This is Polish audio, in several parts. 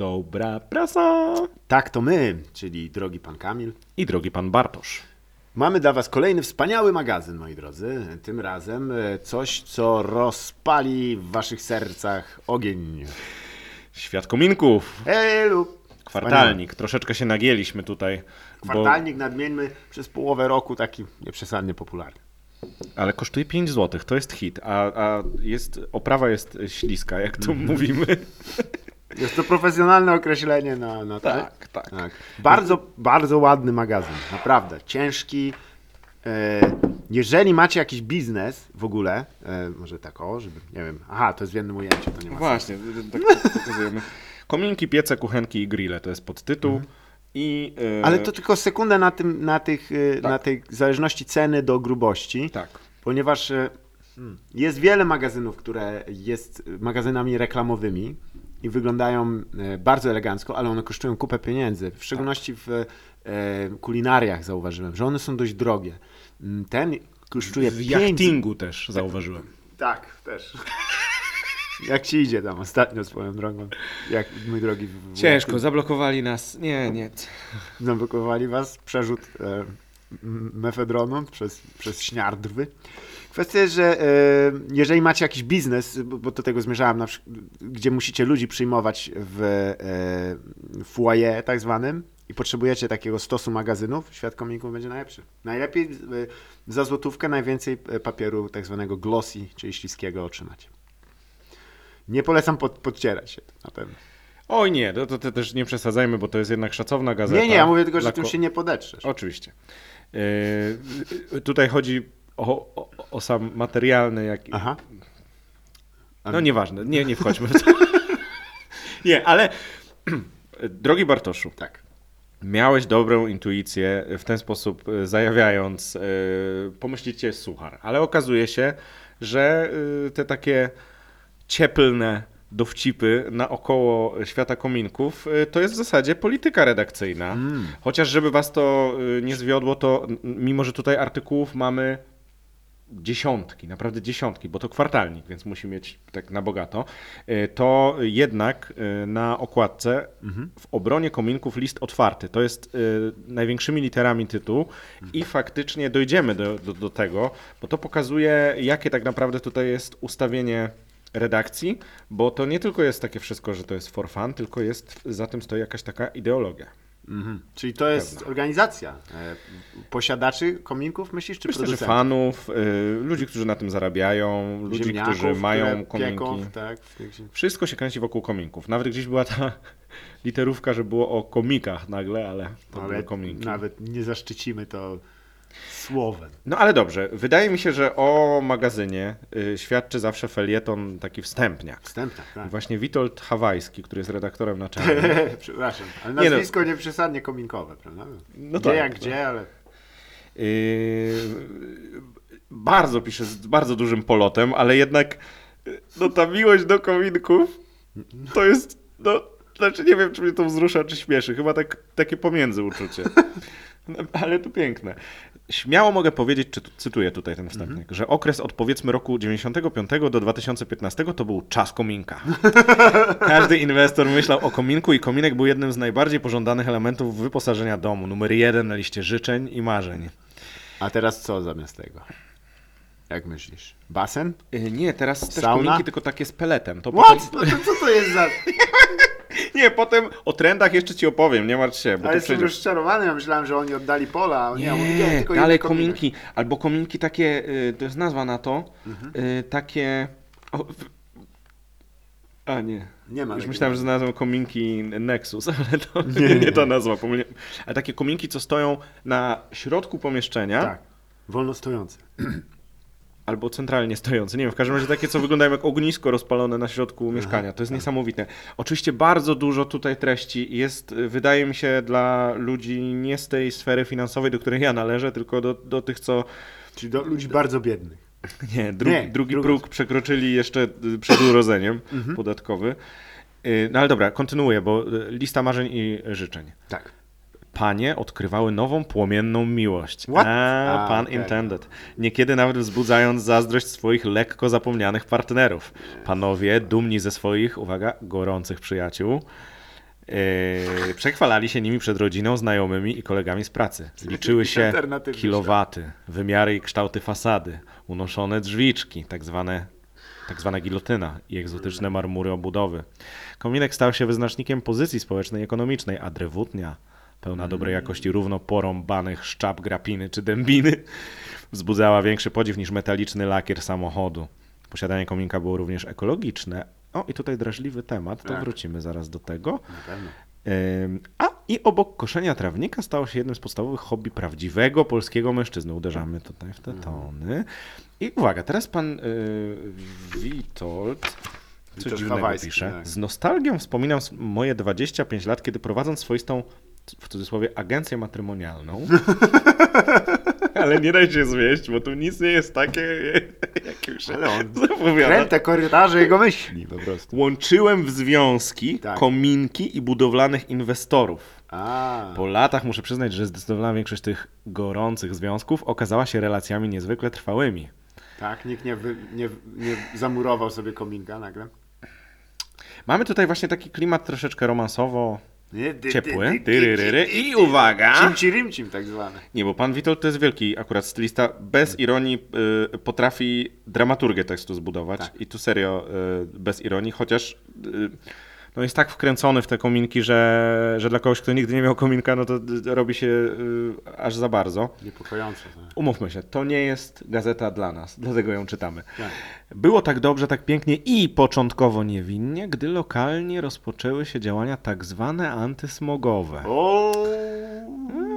Dobra prasa. Tak, to my, czyli drogi pan Kamil. I drogi pan Bartosz. Mamy dla was kolejny wspaniały magazyn, moi drodzy. Tym razem e, coś, co rozpali w waszych sercach ogień. Świat kominków. Elu! Kwartalnik. Troszeczkę się nagięliśmy tutaj. Bo, Kwartalnik, nadmieńmy, przez połowę roku taki nieprzesadnie popularny. ale kosztuje 5 zł. To jest hit. A, a jest, oprawa jest śliska, jak tu mówimy. Jest to profesjonalne określenie na, na. Tak, tak. Tak. Bardzo, bardzo ładny magazyn, naprawdę. Ciężki. E, jeżeli macie jakiś biznes w ogóle, e, może tak o, żeby, nie wiem, aha, to jest w jednym ujęciu, to nie ma Właśnie, tak pokazujemy. Kominki, piece, kuchenki i grille to jest podtytuł. I, e, Ale to tylko sekundę na, tym, na, tych, y, na tej zależności ceny do grubości, Tak. ponieważ hmm, jest wiele magazynów, które jest magazynami reklamowymi i wyglądają y, bardzo elegancko, ale one kosztują kupę pieniędzy. W szczególności w y, kulinariach zauważyłem, że one są dość drogie. Mm, Ten kosztuje W 5 jachtingu też zauważyłem. Tak, też. Jak ci idzie tam ostatnio swoją drogą? Jak, mój drogi... w- Ciężko, zablokowali nas. Nie, nie. zablokowali was przerzut e, mefedronu przez, przez śniardwy. Kwestia jest, że e, jeżeli macie jakiś biznes, bo, do tego zmierzałem, na przykład, gdzie musicie ludzi przyjmować w e, foyer tak zwanym i potrzebujecie takiego stosu magazynów, Świat Komików będzie najlepszy. Najlepiej e, za złotówkę najwięcej papieru tak zwanego glossy, czyli śliskiego otrzymać. Nie polecam pod, podcierać się, na pewno. Oj nie, to, to, to też nie przesadzajmy, bo to jest jednak szacowna gazeta. Nie, nie, ja mówię tylko, że tym się nie podetrzesz. Oczywiście. Yy, tutaj chodzi o, o, o sam materialny, jak... Aha. No nieważne, nie, nie wchodźmy w to. nie, ale drogi Bartoszu, Tak. miałeś dobrą intuicję w ten sposób e, zajawiając, e, pomyślicie suchar, ale okazuje się, że e, te takie cieplne dowcipy naokoło świata kominków, to jest w zasadzie polityka redakcyjna. Chociaż żeby was to nie zwiodło, to mimo, że tutaj artykułów mamy dziesiątki, naprawdę dziesiątki, bo to kwartalnik, więc musi mieć tak na bogato, y, to jednak y, na okładce w obronie kominków list otwarty. To jest y, największymi literami tytuł i faktycznie dojdziemy do, do, do tego, bo to pokazuje, jakie tak naprawdę tutaj jest ustawienie redakcji, bo to nie tylko jest takie wszystko, że to jest for fun, tylko jest za tym stoi jakaś taka ideologia. Mhm. Czyli to jest organizacja e, posiadaczy kominków, myślisz, czy Myślę, że producentów? fanów, y, ludzi, którzy na tym zarabiają, ludzi, Ziemniaków, którzy mają kominki. Pieką, tak, Wszystko się kręci wokół kominków. Nawet gdzieś była ta literówka, że było o komikach nagle, ale to ale były kominki. nawet nie zaszczycimy to słowem. No ale dobrze, wydaje mi się, że o magazynie y, świadczy zawsze felieton taki wstępniak. Wstępna, I tak. właśnie Witold Hawajski, który jest redaktorem naczelnym. Przepraszam, ale Nie no. nazwisko nie przesadnie kominkowe, prawda? No gdzie tak, jak tak. gdzie, ale... Yy, bardzo pisze z bardzo dużym polotem, ale jednak no ta miłość do kominków to jest, no, znaczy nie wiem, czy mnie to wzrusza, czy śmieszy, chyba tak, takie pomiędzy uczucie. No, ale to piękne. Śmiało mogę powiedzieć, czy tu- cytuję tutaj ten wstępnik, że okres od powiedzmy roku 95 do 2015 to był czas kominka. Każdy inwestor myślał o kominku i kominek był jednym z najbardziej pożądanych elementów wyposażenia domu. Numer jeden na liście życzeń i marzeń. A teraz co zamiast tego? Jak myślisz? Basen? Yy, Nie, teraz też Sauna? kominki, tylko takie z peletem. To What? potem, No to co to jest za... nie, potem o trendach jeszcze ci opowiem, nie martw się. Bo to jestem przejdzie. rozczarowany, ja myślałem, że oni oddali pola, nie, oni Nie, tylko dalej kominki. Albo kominki takie, y, to jest nazwa na to, Mhm. y, takie... O. A nie. Nie ma Już myślałem, że nazwą kominki Nexus, ale to Nie, nie, nie, nie ta nie. nazwa. Pomyliłem. Ale takie kominki, co stoją na środku pomieszczenia, Tak, wolno stojące. albo centralnie stojące. Nie wiem, w każdym razie takie, co wyglądają jak ognisko rozpalone na środku mieszkania. To jest niesamowite. Oczywiście bardzo dużo tutaj treści jest, wydaje mi się, dla ludzi nie z tej sfery finansowej, do której ja należę, tylko do, do tych, co Czyli do ludzi bardzo biednych. nie, drugi, Nie, drugi drugą próg przekroczyli jeszcze y, przed urodzeniem Mhm. podatkowy. Y, No ale dobra, kontynuuję, bo y, lista marzeń i życzeń. Tak. Panie odkrywały nową płomienną miłość. What? A, A, pan okej. intended. Niekiedy nawet wzbudzając zazdrość swoich lekko zapomnianych partnerów. Panowie, dumni ze swoich, uwaga, gorących przyjaciół, Yy, przechwalali się nimi przed rodziną, znajomymi i kolegami z pracy. Liczyły się kilowaty, wymiary i kształty fasady, unoszone drzwiczki, tak zwane, tak zwana gilotyna i egzotyczne marmury obudowy. Kominek stał się wyznacznikiem pozycji społecznej i ekonomicznej, a drewutnia, pełna dobrej jakości równo porąbanych szczap grapiny czy dębiny, wzbudzała większy podziw niż metaliczny lakier samochodu. Posiadanie kominka było również ekologiczne. O, i tutaj drażliwy temat, to Tak. wrócimy zaraz do tego. A i obok koszenia trawnika stało się jednym z podstawowych hobby prawdziwego polskiego mężczyzny. Uderzamy tutaj w te tony. I uwaga, teraz pan y, Witold, co Witold dziwnego pisze. tak. Z nostalgią wspominam moje 25 lat, kiedy prowadząc swoistą, w cudzysłowie, agencję matrymonialną. Ale nie daj się zwieść, bo tu nic nie jest takie, jak już Ale on zapowiada. kręte korytarze jego myśli po prostu. Łączyłem w związki Tak. kominki i budowlanych inwestorów. A, Po latach muszę przyznać, że zdecydowana większość tych gorących związków okazała się relacjami niezwykle trwałymi. tak, nikt nie, wy, nie, nie zamurował sobie kominka nagle. Mamy tutaj właśnie taki klimat troszeczkę romansowo Nie, dy, ciepły. dy, dy, Tyryryry. dy, I dy. uwaga! Cimci rimcim tak zwane. Nie, bo pan Witold to jest wielki akurat stylista. Bez ironii y, potrafi dramaturgię tekstu zbudować. Tak. I tu serio y, bez ironii, chociaż y, no jest tak wkręcony w te kominki, że, że dla kogoś, kto nigdy nie miał kominka, no to robi się y, aż za bardzo. Niepokojące. To. Umówmy się, to nie jest gazeta dla nas, dlatego ją czytamy. Tak. Było tak dobrze, tak pięknie i początkowo niewinnie, gdy lokalnie rozpoczęły się działania tak zwane antysmogowe. O, Ech,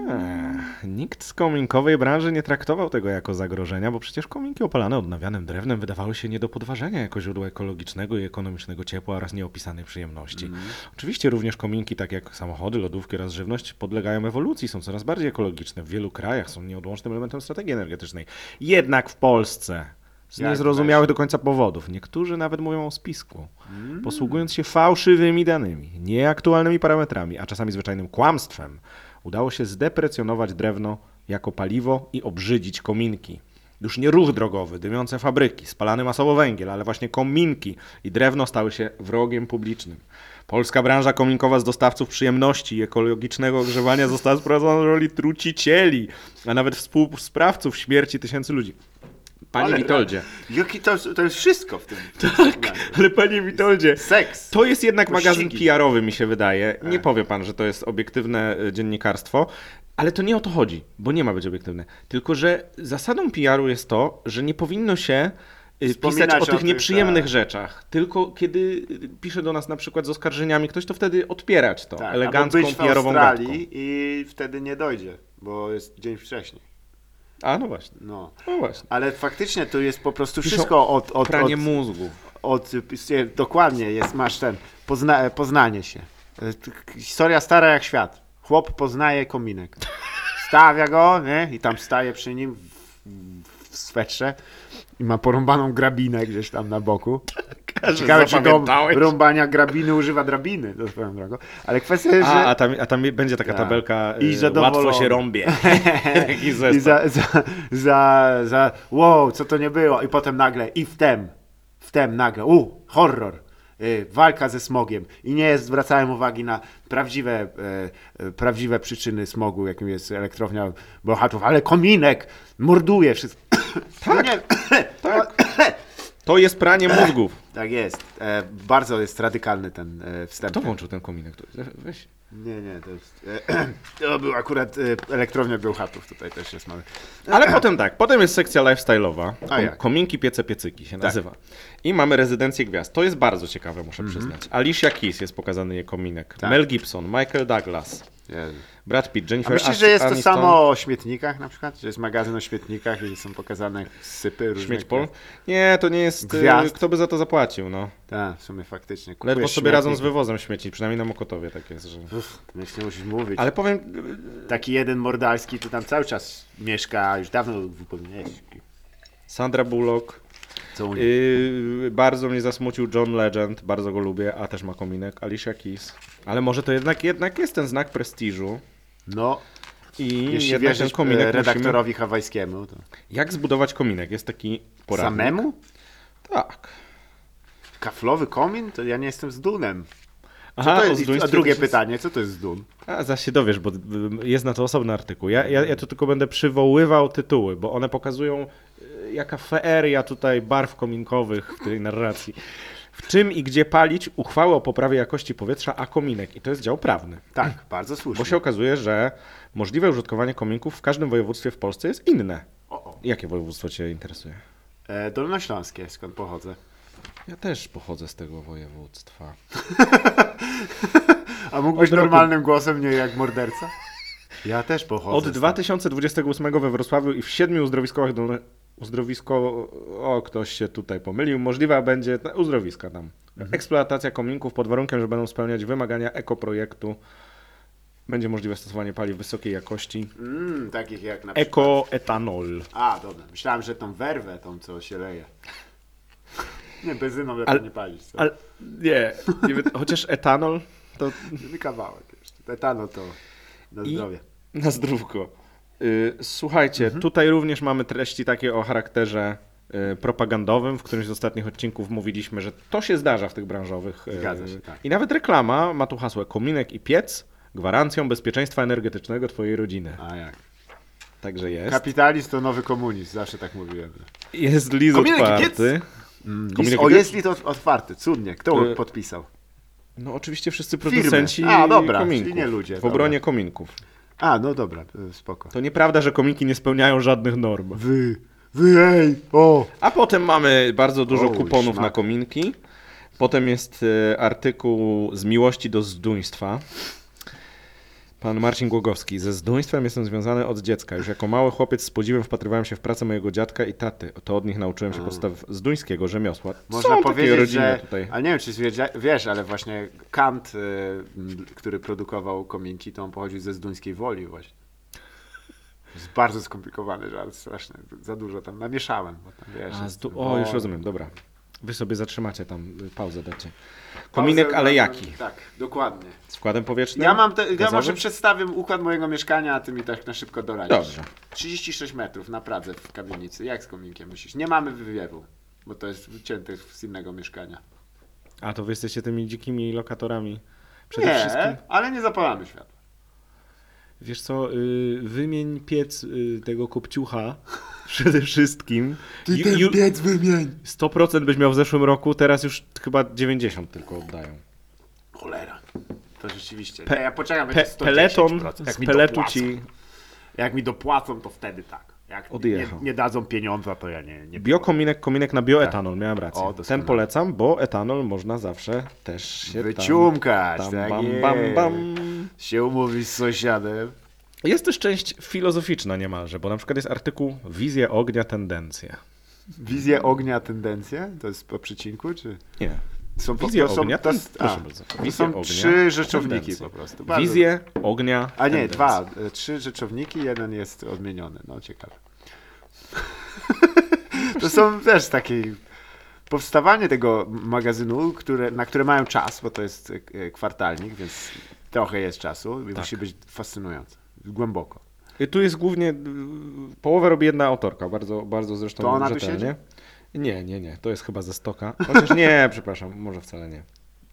Nikt z kominkowej branży nie traktował tego jako zagrożenia, bo przecież kominki opalane odnawianym drewnem wydawały się nie do podważenia jako źródło ekologicznego i ekonomicznego ciepła oraz nieopisanej przyjemności. Oczywiście również kominki, tak jak samochody, lodówki oraz żywność, podlegają ewolucji, są coraz bardziej ekologiczne. W wielu krajach są nieodłącznym elementem strategii energetycznej. Jednak w Polsce z niezrozumiałych do końca powodów. Niektórzy nawet mówią o spisku, posługując się fałszywymi danymi, nieaktualnymi parametrami, a czasami zwyczajnym kłamstwem, udało się zdeprecjonować drewno jako paliwo i obrzydzić kominki. Już nie ruch drogowy, dymiące fabryki, spalany masowo węgiel, ale właśnie kominki i drewno stały się wrogiem publicznym. Polska branża kominkowa z dostawców przyjemności i ekologicznego ogrzewania została sprowadzona do roli trucicieli, a nawet współsprawców śmierci tysięcy ludzi. Panie Ale- Witoldzie, Jaki to, to jest wszystko w tym. tak, ale panie Witoldzie, Seks. to jest jednak magazyn Pościgi. PR-owy, mi się wydaje. Nie Tak. powie pan, że to jest obiektywne y, dziennikarstwo, ale to nie o to chodzi, bo nie ma być obiektywne. Tylko, że zasadą PR-u jest to, że nie powinno się y, Wspominać pisać o o tych nieprzyjemnych tak. rzeczach. Tylko kiedy y, pisze do nas na przykład z oskarżeniami ktoś, to wtedy odpierać to Tak, elegancką albo być w PR-ową Australii gadką. i wtedy nie dojdzie, bo jest dzień wcześniej. A, no właśnie. No. No właśnie. Ale faktycznie to jest po prostu wszystko od, od, Pranie od, mózgu. od, od dokładnie jest, masz ten, pozna, poznanie się. E, Historia stara jak świat. Chłop poznaje kominek. Stawia go, nie? I tam staje przy nim w, w swetrze i ma porąbaną grabinę gdzieś tam na boku. Ciekawe, czy do rąbania grabiny używa drabiny, to swoją drogą. Ale kwestia jest, że... A, a, tam, a tam będzie taka Tak. tabelka I zadowolony. łatwo się rąbie. I za, za, za, za, wow, co to nie było. I potem nagle, i wtem, wtem nagle, u, horror, y, walka ze smogiem. I nie zwracałem uwagi na prawdziwe, e, prawdziwe przyczyny smogu, jakim jest elektrownia Bełchatów, ale kominek morduje wszystko. Tak, no nie, tak. To jest pranie mózgów. tak jest. E, bardzo jest radykalny ten e, wstęp. Kto włączył ten kominek? Tu? Weź. Nie, nie, to jest... E, to był akurat e, elektrownia Bełchatów, tutaj też jest mały. Ale potem tak, potem jest sekcja lifestyle'owa. A jak? Kominki, piece, piecyki się nazywa. I mamy rezydencję gwiazd. To jest bardzo ciekawe, muszę przyznać. Alicia Keys jest pokazany jej kominek. Mhm. Tak. Mel Gibson, Michael Douglas, Jezu. Brad Pitt, A Jennifer myślisz, Ash- że jest to Aniston, samo o śmietnikach na przykład? Że jest magazyn o śmietnikach i są pokazane sypy różne? Śmieć Pol? Nie, to nie jest... Gwiazd. y, Kto by za to zapłacił, no. Tak, w sumie faktycznie. Ledwo Kupujesz sobie radzą z śmietnik. wywozem śmieci, przynajmniej na Mokotowie tak jest, że... Uff, nie musisz mówić. Ale powiem, Taki jeden mordalski tu tam cały czas mieszka, a już dawno wypełniłeś. Sandra Bullock, Co? Yy, bardzo mnie zasmucił John Legend, bardzo go lubię, a też ma kominek, Alicia Keys. Ale może to jednak, jednak jest ten znak prestiżu No, i jeśli wierzysz kominek e, musimy... redaktorowi hawajskiemu, to... Jak zbudować kominek? Jest taki poradnik. Samemu? Tak. Kaflowy komin? To ja nie jestem z Dunem. Aha, to jest, a drugie pytanie, co to jest zdun? A, zaś się dowiesz, bo jest na to osobny artykuł. Ja, ja, ja tu tylko będę przywoływał tytuły, bo one pokazują, y, jaka feeria tutaj barw kominkowych w tej narracji. W czym i gdzie palić uchwałę o poprawie jakości powietrza, a kominek. I to jest dział prawny. Tak, bardzo Bo słusznie. się okazuje, że możliwe użytkowanie kominków w każdym województwie w Polsce jest inne. O, o. Jakie województwo Cię interesuje? E, Dolnośląskie, skąd pochodzę. Ja też pochodzę z tego województwa. A mógłbyś Od roku- normalnym głosem, nie jak morderca? Ja też pochodzę. Od stąd. 2028 we Wrocławiu i w siedmiu uzdrowiskowych dolne... Uzdrowisko, o ktoś się tutaj pomylił, możliwa będzie, uzdrowiska tam, eksploatacja kominków pod warunkiem, że będą spełniać wymagania ekoprojektu. Będzie możliwe stosowanie paliw wysokiej jakości. Mm, takich jak na przykład... Ekoetanol. A, dobra. Myślałem, że tą werwę, tą co się leje. Nie, benzyną lepiej nie palić. Co? Ale nie, chociaż etanol to kawałek jeszcze. Etano to na I- zdrowie. na zdrówko. Y, Słuchajcie, Mhm. tutaj również mamy treści takie o charakterze y, propagandowym. W którymś z ostatnich odcinków mówiliśmy, że to się zdarza w tych branżowych. y, Zgadza się, tak. I nawet reklama ma tu hasło kominek i piec gwarancją bezpieczeństwa energetycznego twojej rodziny. A jak? Także jest. Kapitalizm to nowy komunizm, zawsze tak mówiłem. Jest list Kominek i otwarty. Mm, Kominek o, jest list ot- otwarty, cudnie. Kto Y, podpisał? No oczywiście wszyscy Firmy. producenci A, dobra, kominków. czyli nie ludzie, W dobra. obronie kominków. A, no dobra, y, spoko. To nieprawda, że kominki nie spełniają żadnych norm. Wy, wy, ej, o! A potem mamy bardzo dużo kuponów szmak. na kominki. Potem jest e, artykuł z miłości do zduństwa. Pan Marcin Głogowski. Ze zduństwem jestem związany od dziecka. Już jako mały chłopiec z podziwem wpatrywałem się w pracę mojego dziadka i taty. To od nich nauczyłem się podstaw zduńskiego rzemiosła. Można Są takie powiedzieć, rodziny że. tutaj. Ale nie wiem, czy wiesz, ale właśnie Kant, y, który produkował kominki, to on pochodził ze Zduńskiej Woli, właśnie. To jest bardzo skomplikowany żart, strasznie. Za dużo tam namieszałem. Bo tam, wiesz, A, jest zdu- o, już rozumiem, dobra. Wy sobie zatrzymacie tam, y, pauzę dacie. Kominek, Pauzę ale jaki? Tak, dokładnie. Z wkładem powietrznym? Ja mam, te, ja Gazowy? może przedstawię układ mojego mieszkania, a ty mi tak na szybko doradzisz. Dobrze. 36 metrów na Pradze w kamienicy. Jak z kominkiem myślisz? Nie mamy wywiewu, bo to jest wycięte z innego mieszkania. A to wy jesteście tymi dzikimi lokatorami. Przede nie, wszystkim. ale nie zapalamy światła. Wiesz co, y, wymień piec y, tego kopciucha przede wszystkim. Ju- ju- piec wymień. 100% byś miał w zeszłym roku, teraz już chyba 90 tylko oddają. Cholera. To rzeczywiście. Pe- ja poczekam, Pe- będzie 110%. peleton jak z mi peletu dopłacą. ci Jak mi dopłacą, to wtedy tak. Jak nie, Odjechał. nie dadzą pieniądza, to ja nie... nie Biokominek, kominek na bioetanol, miałem rację. O, Ten polecam, bo etanol można zawsze też się Wyciumkać, tam, tak tam jest. bam, bam, bam. Się umówić z sąsiadem. Jest też część filozoficzna niemalże, bo na przykład jest artykuł Wizje ognia, tendencje. Wizję ognia, tendencje? To jest po przecinku, czy... Nie. Są po- Wizje to są, ognia, to, proszę a, bardzo. to Wizje są ognia, trzy rzeczowniki tendencje. po prostu. Bardzo- Wizje ognia, A nie, tendencje. dwa. Trzy rzeczowniki, jeden jest odmieniony. No ciekawe. to są też takie powstawanie tego magazynu, które, na które mają czas, bo to jest e, kwartalnik, więc trochę jest czasu i Tak. musi być fascynujące. Głęboko. Y, Tu jest głównie, połowę robi jedna autorka, bardzo, bardzo zresztą To ona tu rzetelnie. Nie, nie, nie, to jest chyba ze stoka. Chociaż nie, przepraszam, może wcale nie.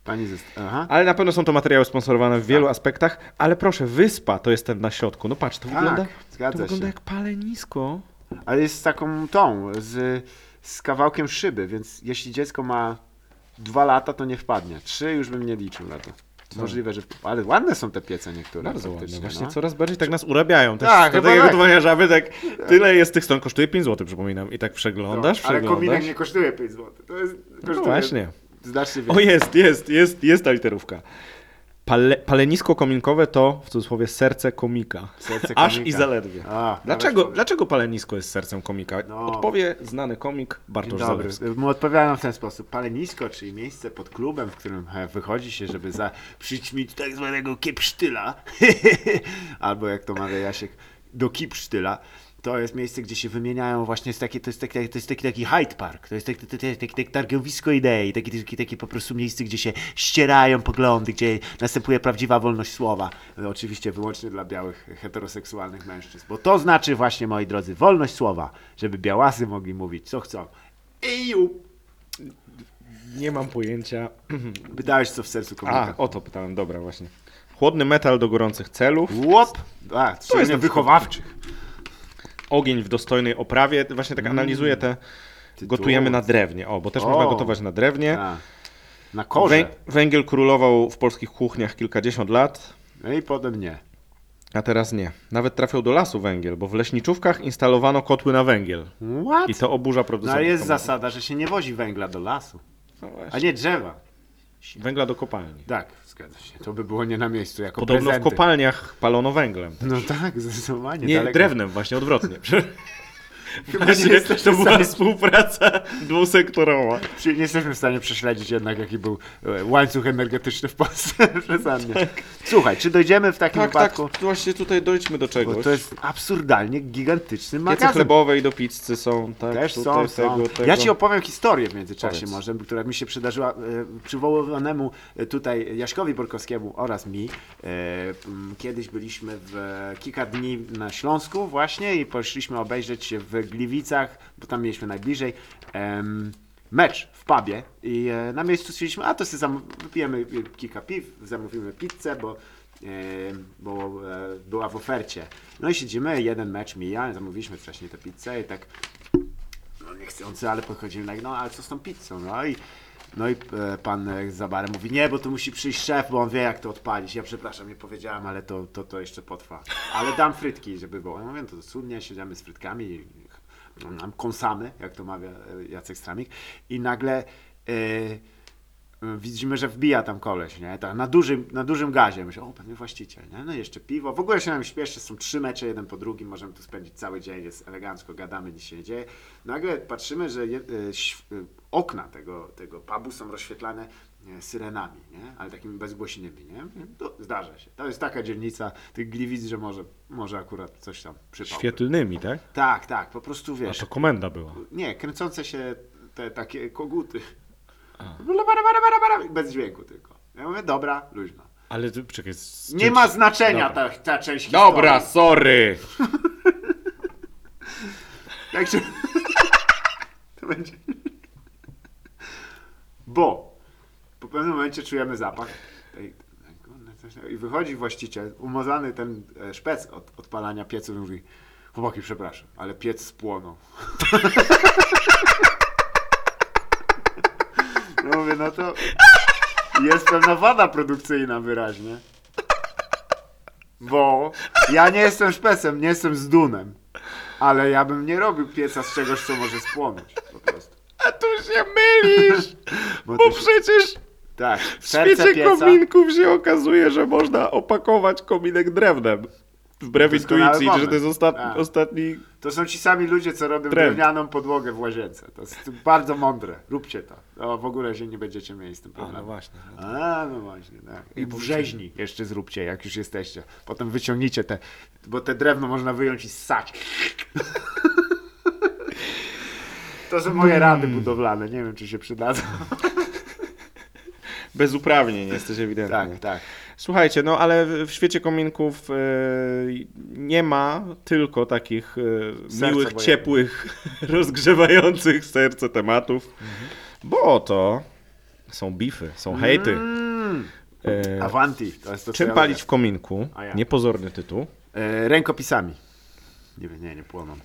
Pani ze... Aha. Ale na pewno są to materiały sponsorowane w wielu aspektach, ale proszę, wyspa to jest ten na środku. No patrz, to wygląda, Tak, zgadza to wygląda jak palenisko. Ale jest z taką tą, z, z kawałkiem szyby, więc jeśli dziecko ma dwa lata, to nie wpadnie. Trzy już bym nie liczył na to. Możliwe, że. Ale ładne są te piece niektóre. Bardzo ładne. Właśnie no. coraz bardziej tak nas urabiają. Też Tak, chyba tak. gotowania żaby, tak tyle jest tych stron, kosztuje 5 zł, przypominam. I tak przeglądasz, No, ale kominek przeglądasz. nie kosztuje 5 zł. To jest. Kosztuje No właśnie. Znacznie O jest, jest, jest, jest ta literówka. Pale, palenisko kominkowe to w cudzysłowie serce komika. Serce Aż komika. i zaledwie. A, Dlaczego, dlaczego palenisko jest sercem komika? No. Odpowie znany komik Bartosz dobry. Zalewski. Odpowiadam w ten sposób. Palenisko, czyli miejsce pod klubem, w którym e, wychodzi się, żeby za przyćmić tak zwanego kiepsztyla, albo jak to mawia Jasiek, do kipsztyla. To jest miejsce, gdzie się wymieniają właśnie, jest takie, to jest taki, to jest taki, taki Hyde Park, to jest taki, taki, taki, taki targowisko idei, takie, takie, takie po prostu miejsce, gdzie się ścierają poglądy, gdzie następuje prawdziwa wolność słowa. Oczywiście wyłącznie dla białych, heteroseksualnych mężczyzn, bo to znaczy właśnie, moi drodzy, wolność słowa, żeby białasy mogli mówić co chcą. Eju! Nie mam pojęcia. Pytałeś, co w sercu A, komika. o to pytałem, dobra, właśnie. Chłodny metal do gorących celów. Łop! A, jest na przykład- wychowawczych. Ogień w dostojnej oprawie. Właśnie tak analizuję te. Gotujemy na drewnie. O, bo też O. można gotować na drewnie. A. Na korze. Wę- węgiel królował w polskich kuchniach kilkadziesiąt lat, No i potem nie. a teraz nie. Nawet trafiał do lasu węgiel, bo w leśniczówkach instalowano kotły na węgiel. What? I to oburza No producentów. ale jest zasada, że się nie wozi węgla do lasu, No a nie drzewa. Węgla do kopalni. Tak, zgadza się. To by było nie na miejscu jako Podobno w prezenty. kopalniach palono węglem. No tak, zdecydowanie. Nie, daleko. drewnem właśnie, odwrotnie. Chyba Właśnie, nie jesteśmy to była stanie- współpraca dwusektorowa. Nie jesteśmy w stanie prześledzić jednak, jaki był e, łańcuch energetyczny w Polsce. Przesadnie. Słuchaj, czy dojdziemy w takim Tak, tak, wypadku? właśnie tutaj dojdźmy do Bo czegoś. to jest absurdalnie gigantyczny magazyn. chlebowe i do pizzy są, tak, Też są, są. tego, tego. Ja ci opowiem historię w międzyczasie Powiedz. może, która mi się przydarzyła e, przywołanemu e, tutaj Jaśkowi Borkowskiemu oraz mi. Kiedyś byliśmy w kilka dni na Śląsku właśnie i poszliśmy obejrzeć w Gliwicach, bo tam mieliśmy najbliżej, em, mecz w pubie i e, na miejscu stwierdziliśmy, a to sobie wypijemy kilka piw, zamówimy pizzę, bo e, bo e, była w ofercie. No i siedzimy, jeden mecz mija, zamówiliśmy wcześniej tę pizzę i tak no niechcący, ale podchodzimy tak, no ale co z tą pizzą? No i, no i e, pan za barem mówi, nie, bo tu musi przyjść szef, bo on wie jak to odpalić. Ja przepraszam, nie powiedziałem, ale to, to, to jeszcze potrwa. Ale dam frytki, żeby było. Ja mówię, to cudnie, siedziamy z frytkami, kąsamy, jak to mawia e, Jacek Stramik i nagle e, e, widzimy, że wbija tam koleś, nie? Tak, na, dużym, na dużym gazie. Myślę, o, pewnie właściciel, nie? No jeszcze piwo. W ogóle się nam śpieszy, są trzy mecze, jeden po drugim, możemy tu spędzić cały dzień, jest elegancko, gadamy, nic się nie dzieje. Nagle patrzymy, że je, okna tego, tego pubu są rozświetlane e, syrenami, nie? Ale takimi bezgłośnymi, nie? To zdarza się. To jest taka dzielnica tych Gliwic, że może, może akurat coś tam przypał. Świetlnymi, tak? Tak, tak, po prostu A wiesz. to komenda była. Nie, kręcące się te takie koguty. Bara, Bez dźwięku tylko. Ja mówię, dobra, luźno. Ale ty- czekaj. z Nie ma znaczenia Dobra. ta, ta część Dobra, historii. sorry! Jak się... to będzie... Bo po pewnym momencie czujemy zapach tej- i wychodzi właściciel, umazany ten e, szpec od odpalania piecu i mówi chłopaki, przepraszam, ale piec spłonął. No mówię, no to jest pewna wada produkcyjna wyraźnie. Bo ja nie jestem szpecem, nie jestem z dunem. Ale ja bym nie robił pieca z czegoś, co może spłonąć. Po prostu. A tu się mylisz! Bo Bo przecież Tak, w świecie pieca. kominków się okazuje, że można opakować kominek drewnem. Wbrew intuicji, że to jest ostat... Tak. ostatni... To są ci sami ludzie, co robią Trend. drewnianą podłogę w łazience. To jest bardzo mądre. Róbcie to. O, w ogóle się nie będziecie mieli z tym A, problemu. no właśnie. No. A, no właśnie, tak. I w rzeźni jeszcze zróbcie, jak już jesteście. Potem wyciągnijcie te, bo te drewno można wyjąć i ssać. To są moje rady budowlane, nie wiem, czy się przydadzą. Bez uprawnień jesteś ewidentnie. Tak, tak. Słuchajcie, no ale w świecie kominków e, nie ma tylko takich e, miłych, ciepłych, rozgrzewających serce tematów, Mhm. bo oto są bify, są hejty. Mm, E, Avanti, to jest to, czym ja palić w kominku? Ja. Niepozorny tytuł. Rękopisami. Nie nie, nie płoną.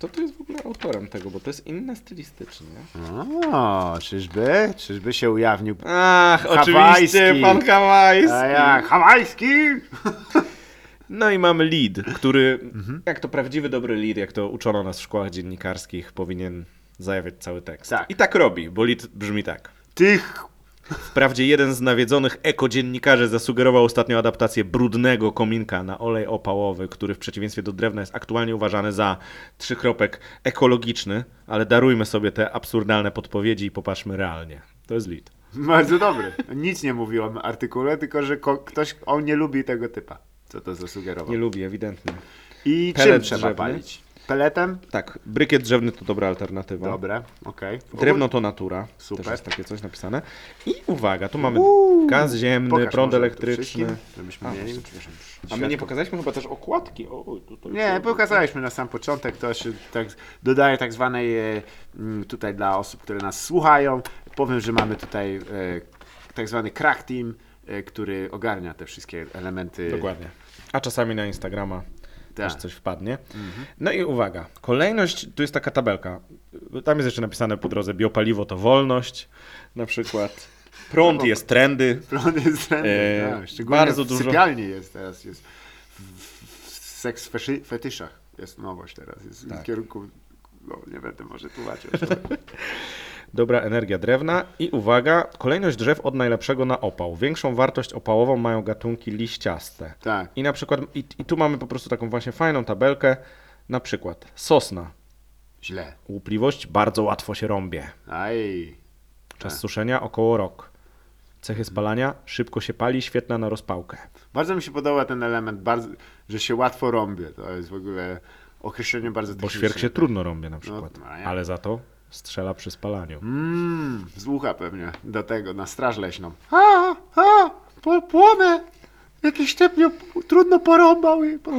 Kto to jest w ogóle autorem tego, bo to jest inne stylistycznie. O, czyżby? Czyżby się ujawnił? Ach, Hawajski. oczywiście, pan Hawajski. A jak? Hawajski! No i mamy lead, który, Mhm. jak to prawdziwy dobry lead, jak to uczono nas w szkołach dziennikarskich, powinien zajawiać cały tekst. Tak. I tak robi, bo lead brzmi tak. Tych Wprawdzie jeden z nawiedzonych ekodziennikarzy zasugerował ostatnio adaptację brudnego kominka na olej opałowy, który w przeciwieństwie do drewna jest aktualnie uważany za trzykropek ekologiczny, ale darujmy sobie te absurdalne podpowiedzi i popatrzmy realnie. To jest lead. Bardzo dobry. Nic nie mówił o artykule, tylko że ktoś on nie lubi tego typa. Co to zasugerował? Nie lubi, ewidentnie. I czym Pellet trzeba drzewny? palić? Peletem? Tak, brykiet drzewny to dobra alternatywa. Dobre, okej. Drewno to natura. Super. Też jest takie coś napisane. I uwaga, tu mamy Uuu, gaz ziemny, Pokaż prąd może elektryczny. wszystkim, Żebyśmy A, mieli. właśnie, przepraszam. A my Światło. nie pokazaliśmy chyba też okładki. O, oj, Nie, pokazaliśmy na sam początek, to się tak dodaje tak zwanej e, mm, tutaj dla osób, które nas słuchają. Powiem, że mamy tutaj e, tak zwany crack team, e, który ogarnia te wszystkie elementy. Dokładnie. A czasami na Instagrama też Tak. coś wpadnie. No i uwaga, kolejność, tu jest taka tabelka. Tam jest jeszcze napisane po drodze biopaliwo to wolność, na przykład. Prąd jest trendy. Prąd jest trendy, E, tak. Szczególnie bardzo w dużo- sypialni jest teraz. Jest w, w, w seks feszy, fetyszach jest nowość teraz. Jest Tak. w kierunku, no nie będę może tłumaczył. Dobra energia drewna i uwaga, kolejność drzew od najlepszego na opał. Większą wartość opałową mają gatunki liściaste. tak. I na przykład, i, i tu mamy po prostu taką właśnie fajną tabelkę, na przykład sosna. Źle. Łupliwość bardzo łatwo się rąbie. Aj. Czas Tak. suszenia około rok. Cechy spalania szybko się pali, świetna na rozpałkę. Bardzo mi się podoba ten element, bardzo, że się łatwo rąbie. To jest w ogóle określenie bardzo Bo świerk się trudno rąbie na przykład, No, jak? ale za to strzela przy spalaniu. Mmm, pewnie do tego, na straż leśną. A, a, po, płonę. Jakiś typ mnie trudno porąbał. I po...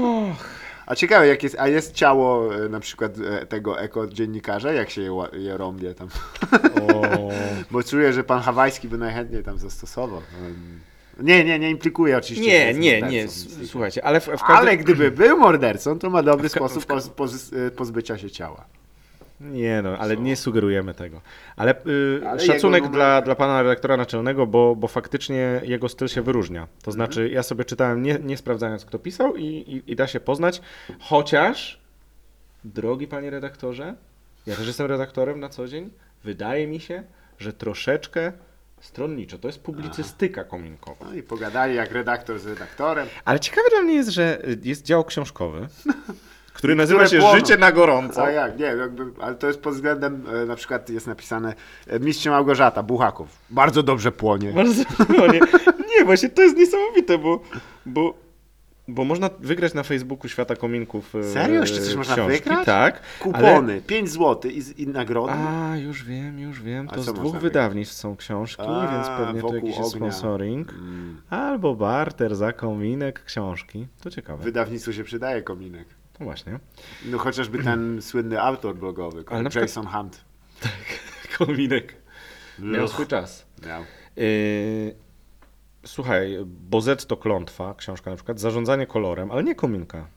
A ciekawe, jak jest, a jest ciało e, na przykład e, tego eko-dziennikarza, jak się je, je rąbie tam. Bo czuję, że pan Hawajski by najchętniej tam zastosował. Nie, nie, nie implikuje oczywiście. nie, nie, nie, słuchajcie, ale w, w każdym... Ale gdyby był mordercą, to ma dobry sposób poz, poz, e, pozbycia się ciała. Nie no, ale nie sugerujemy tego. Ale, y, Ale szacunek numer- dla, dla pana redaktora naczelnego, bo, bo faktycznie jego styl się wyróżnia. To znaczy, ja sobie czytałem nie, nie sprawdzając, kto pisał i, i, i da się poznać, chociaż, drogi panie redaktorze, ja też jestem redaktorem na co dzień, wydaje mi się, że troszeczkę stronniczo. To jest publicystyka kominkowa. No i pogadali jak redaktor z redaktorem. Ale ciekawe dla mnie jest, że jest dział książkowy, który nazywa Które się płoną. Życie na gorąco. A jak, nie, jakby, ale to jest pod względem, e, na przykład jest napisane e, Mistrz Małgorzata, Buchaków. Bardzo dobrze płonie. Bardzo no nie, nie, właśnie to jest niesamowite, bo, bo, bo można wygrać na Facebooku Świata Kominków e, Serio? Jeszcze coś można książki, wygrać? Tak. Kupony, 5 zł i, i nagrody. Ale... A, już wiem, już wiem. A To co z dwóch można wydawnictw są książki, A, więc pewnie to wokół jakiś jest ognia. sponsoring. Mm. Albo barter za kominek książki. To ciekawe. Wydawnictwu się przydaje kominek. To właśnie. No chociażby ten słynny autor blogowy, Ale na przykład- Jason Hunt. Kominek. Miał swój czas. Miał. Yy, słuchaj, Bozet to klątwa, książka na przykład, Zarządzanie kolorem, ale nie kominka.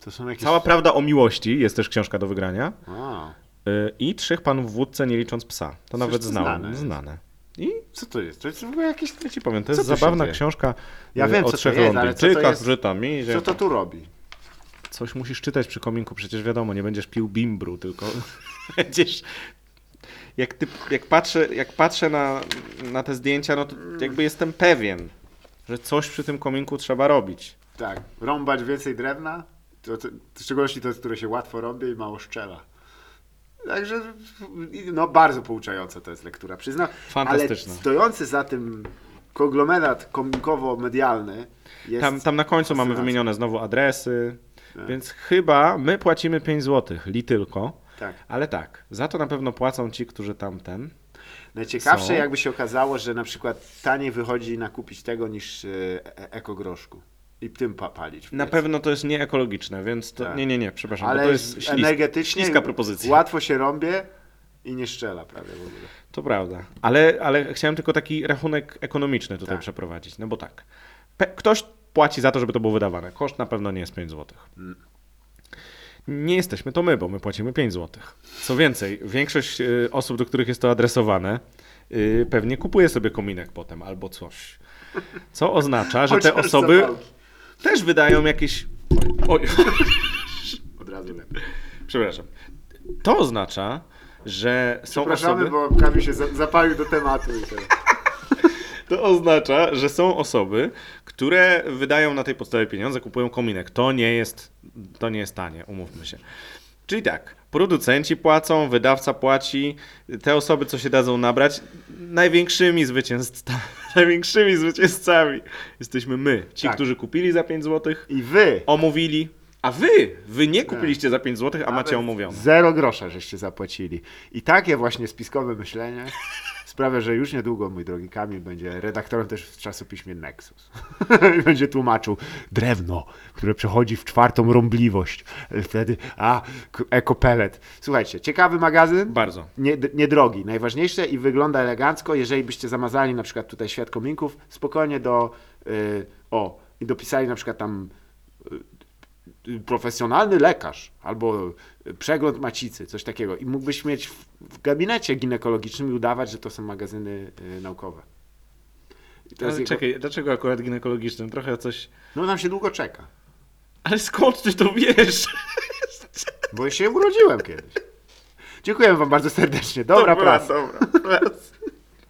To są jakieś... Cała prawda o miłości jest też książka do wygrania. A, Yy, I Trzech panów w wódce, nie licząc psa. To Coś nawet to znałem. znane. Znane. I co to jest? To jest w ogóle jakieś... ja ci powiem, to jest zabawna książka Ja yy, wiem, o trzech Londyńczykach, że tam idzie. Co to tu robi? Coś musisz czytać przy kominku, przecież wiadomo, nie będziesz pił bimbru, tylko będziesz... Jak, ty, jak, patrzę, jak patrzę na, na te zdjęcia, no to jakby jestem pewien, że coś przy tym kominku trzeba robić. Tak, rąbać więcej drewna, to, to, w szczególności to, które się łatwo robi i mało szczela. Także, no bardzo pouczająca to jest lektura, przyznam. Fantastyczna. Ale stojący za tym konglomerat kominkowo-medialny jest... Tam, tam na końcu mamy wymienione znowu adresy, Tak. więc chyba my płacimy 5 zł, li tylko. Tak. Ale tak, za to na pewno płacą ci, którzy tamten. Najciekawsze Są. jakby się okazało, że na przykład taniej wychodzi nakupić tego niż e, e- ekogroszku i tym pa- palić. Na pewno to jest nieekologiczne, więc to, Tak. nie, nie, nie, przepraszam, Ale to jest ślis, energetycznie śliska propozycja. łatwo się rąbie i nie szczela prawie w ogóle. To prawda, ale, ale chciałem tylko taki rachunek ekonomiczny tutaj Tak. przeprowadzić, no bo tak, pe- ktoś płaci za to, żeby to było wydawane, koszt na pewno nie jest 5 zł. Nie jesteśmy to my, bo my płacimy 5 zł. Co więcej, większość y, osób, do których jest to adresowane, y, pewnie kupuje sobie kominek potem albo coś. Co oznacza, że te osoby też wydają jakieś. Oj, Od razu lepiej. przepraszam. To oznacza, że są Przepraszamy, osoby. bo Kamil się za- zapalił do tematu. To oznacza, że są osoby, które wydają na tej podstawie pieniądze, kupują kominek. To nie jest, to nie jest tanie, umówmy się. Czyli tak, producenci płacą, wydawca płaci, te osoby, co się dadzą nabrać, największymi zwycięzcami, największymi zwycięzcami jesteśmy my. Ci, Tak. którzy kupili za 5 zł, I wy, omówili A wy, wy nie kupiliście za 5 zł, a macie Nawet omówione. Zero grosza żeście zapłacili. I takie właśnie spiskowe myślenie sprawia, że już niedługo mój drogi Kamil będzie redaktorem też w czasopiśmie Nexus. I będzie tłumaczył drewno, które przechodzi w czwartą rąbliwość. Wtedy, a, ekopelet. Słuchajcie, ciekawy magazyn. Bardzo. Nie, niedrogi, najważniejsze i wygląda elegancko. Jeżeli byście zamazali na przykład tutaj świat kominków, spokojnie do, y, o, i dopisali na przykład tam profesjonalny lekarz albo y, przegląd macicy, coś takiego i mógłbyś mieć w, gabinecie ginekologicznym i udawać, że to są magazyny y, naukowe. Ale jego- czekaj, dlaczego akurat ginekologicznym? Trochę coś... No nam się długo czeka, Ale skąd ty to wiesz? bo się urodziłem kiedyś. Dziękuję wam bardzo serdecznie. Dobra To była praca. Dobra praca.